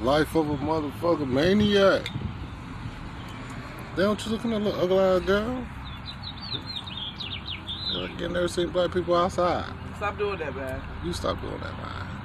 Life of a motherfucker maniac. Don't you looking at little ugly ass girl? You never seen black people outside. Stop doing that, man. You stop doing that, man.